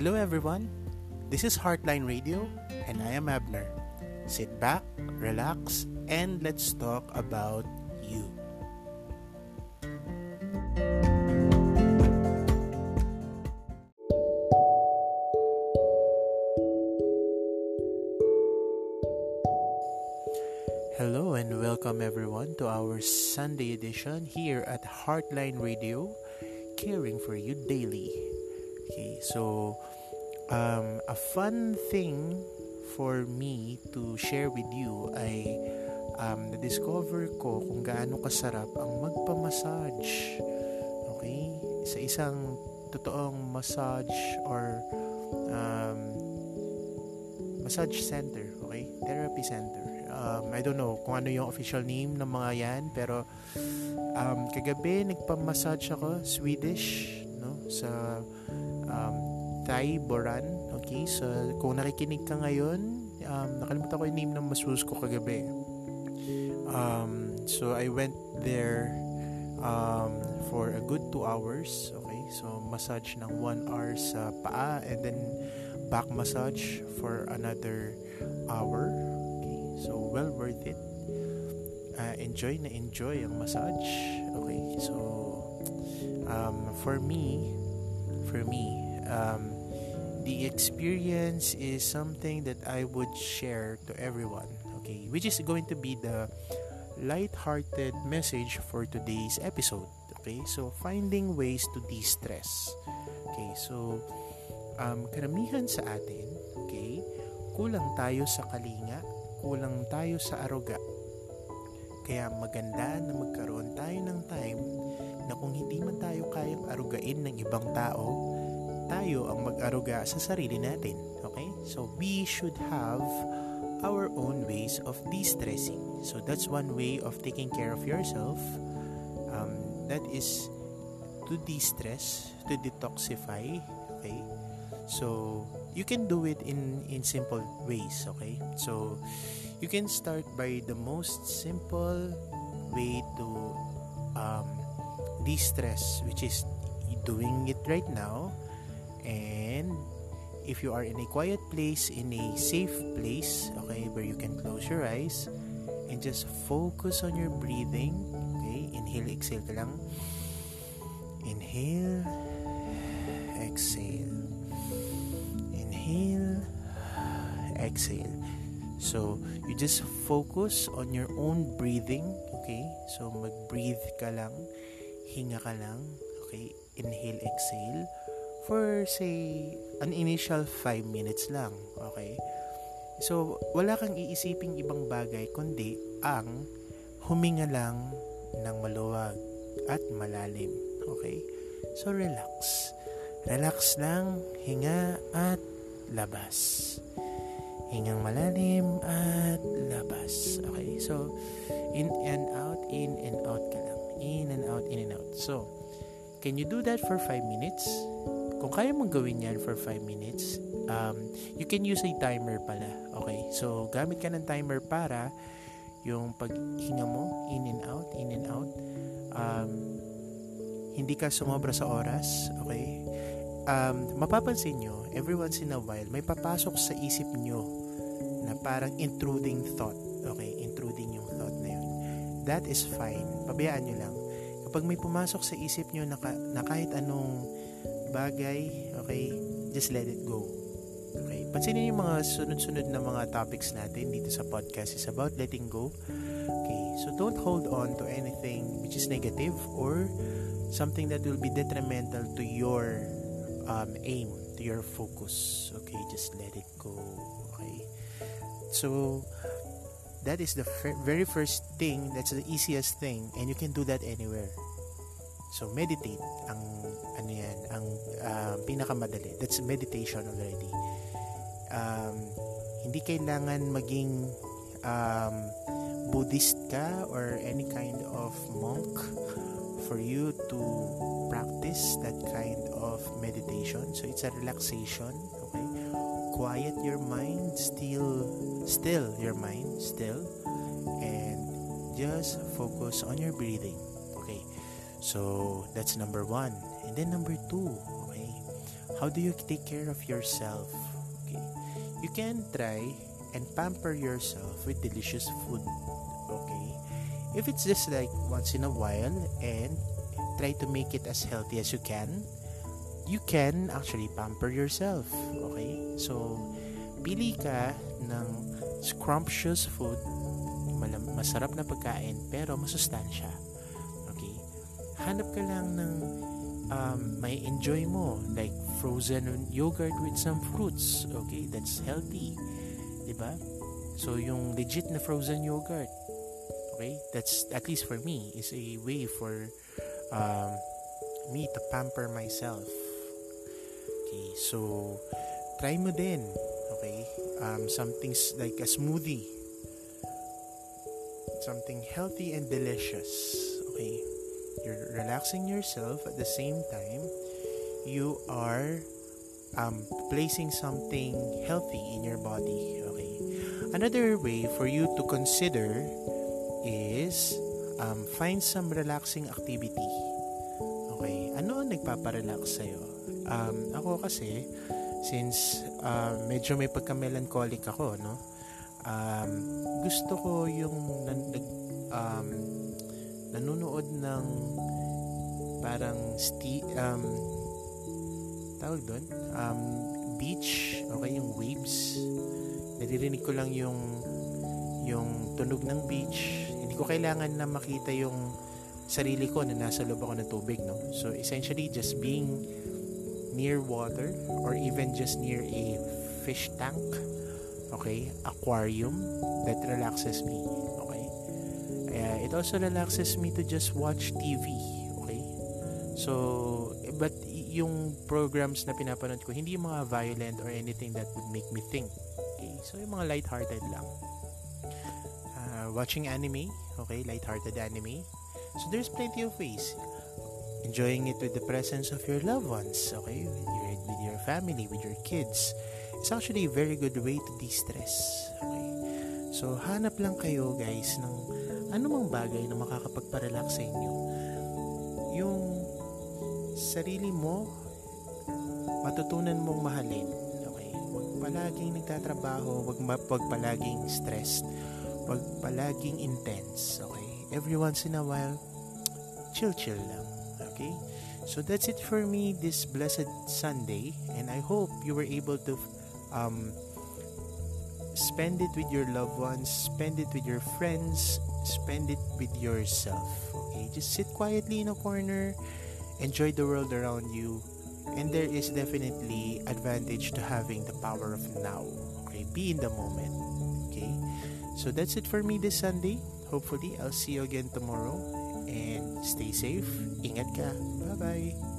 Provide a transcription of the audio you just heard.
Hello, everyone. This is Heartline Radio, and I am Abner. Sit back, relax, and let's talk about you. Hello and welcome everyone to our Sunday edition here at Heartline Radio, caring for you daily. Okay, so um, a fun thing for me to share with you ay um, na-discover ko kung gaano kasarap ang magpa-massage. Okay? Sa isang totoong massage or um, massage center, okay? Therapy center. Um, I don't know kung ano yung official name ng mga yan, pero um, kagabi nagpa-massage ako, Swedish, no? Sa um, Thai Boran, okay? So, kung nakikinig ka ngayon, um, nakalimutan ko yung name ng masus ko kagabi. Um, so, I went there um, for a good two hours, okay? So, massage ng one hour sa paa and then back massage for another hour. Okay? So, well worth it. Uh, enjoy na enjoy ang massage. Okay? So, um, for me, for me, um, the experience is something that I would share to everyone. Okay? Which is going to be the light-hearted message for today's episode. Okay? So, finding ways to de-stress. Okay? So, um, karamihan sa atin, okay, kulang tayo sa kalinga, kulang tayo sa aruga. Kaya maganda na magkaroon tayo ng time na kung hindi man tayo kayang arugain ng ibang tao, tayo ang mag-aruga sa sarili natin. Okay? So, we should have our own ways of de-stressing. So, that's one way of taking care of yourself. Um, that is to de-stress, to detoxify. Okay? So, you can do it in, in simple ways. Okay? So, you can start by the most simple way to um, de-stress, which is doing it right now. And if you are in a quiet place in a safe place okay where you can close your eyes and just focus on your breathing okay inhale exhale ka lang. Inhale exhale. Inhale exhale. So you just focus on your own breathing okay? So mag breathe ka lang hinga ka lang. Okay? Inhale exhale. For say an initial 5 minutes lang. Okay? So wala kang iisiping ibang bagay kundi ang huminga lang ng maluwag at malalim. Okay? So relax. Relax lang hinga at labas. Hingang malalim at labas. Okay? So in and out in and out ka lang in and out in and out so can you do that for 5 minutes kung kaya mong gawin yan for 5 minutes, um, you can use a timer pala. Okay? So, gamit ka ng timer para yung paghinga mo, in and out, in and out, um, hindi ka sumobra sa oras. Okay? Um, mapapansin nyo, every once in a while, may papasok sa isip nyo na parang intruding thought. Okay? Intruding yung thought na yun. That is fine. Pabayaan nyo lang. Kapag may pumasok sa isip nyo na, na kahit anong bagay, okay, just let it go. Okay, pansinin yung mga sunod-sunod na mga topics natin dito sa podcast is about letting go. Okay, so don't hold on to anything which is negative or something that will be detrimental to your um, aim, to your focus. Okay, just let it go. Okay, so that is the f- very first thing, that's the easiest thing, and you can do that anywhere. So meditate ang ano yan, ang uh, pinakamadali. That's meditation already. Um, hindi kailangan maging um, Buddhist ka or any kind of monk for you to practice that kind of meditation. So it's a relaxation? Quiet your mind, still still your mind, still and just focus on your breathing. Okay. So that's number one. And then number two, okay? how do you take care of yourself? Okay, you can try and pamper yourself with delicious food. Okay, if it's just like once in a while and try to make it as healthy as you can, you can actually pamper yourself. Okay, so pili ka ng scrumptious food, masarap na pagkain pero masustansya. Okay? Hanap ka lang ng um, may enjoy mo like frozen yogurt with some fruits. Okay? That's healthy. 'Di ba? So yung legit na frozen yogurt. Okay? That's at least for me is a way for um, me to pamper myself. So try mo din okay? Um, something like a smoothie. Something healthy and delicious okay? You're relaxing yourself at the same time. You are um, placing something healthy in your body okay? Another way for you to consider is um, find some relaxing activity nagpaparelax sa'yo? Um, ako kasi since uh, medyo may pagka-melancholic ako, no? Um, gusto ko yung nan, um, nanonood ng parang sti um, tawag doon um, beach okay yung waves. Naririnig ko lang yung yung tunog ng beach. Hindi ko kailangan na makita yung sarili ko na nasa loob ako ng tubig no? So essentially just being near water or even just near a fish tank okay? Aquarium that relaxes me okay? Uh, it also relaxes me to just watch TV okay? So but yung programs na pinapanood ko hindi yung mga violent or anything that would make me think okay? So yung mga light-hearted lang. Uh, watching anime okay? Light-hearted anime so there's plenty of ways enjoying it with the presence of your loved ones, okay? With your, with your family, with your kids. It's actually a very good way to de-stress, okay? So, hanap lang kayo, guys, ng anumang bagay na makakapagparelax sa inyo. Yung sarili mo, matutunan mong mahalin, okay? Huwag palaging nagtatrabaho, huwag, huwag palaging stressed, huwag palaging intense, okay? Every once in a while, chill-chill lang. Okay? So that's it for me this blessed Sunday, and I hope you were able to um, spend it with your loved ones, spend it with your friends, spend it with yourself. Okay? Just sit quietly in a corner, enjoy the world around you, and there is definitely advantage to having the power of now. Okay? Be in the moment. Okay? So that's it for me this Sunday. Hopefully, I'll see you again tomorrow and stay safe. Ingat ka. Bye-bye.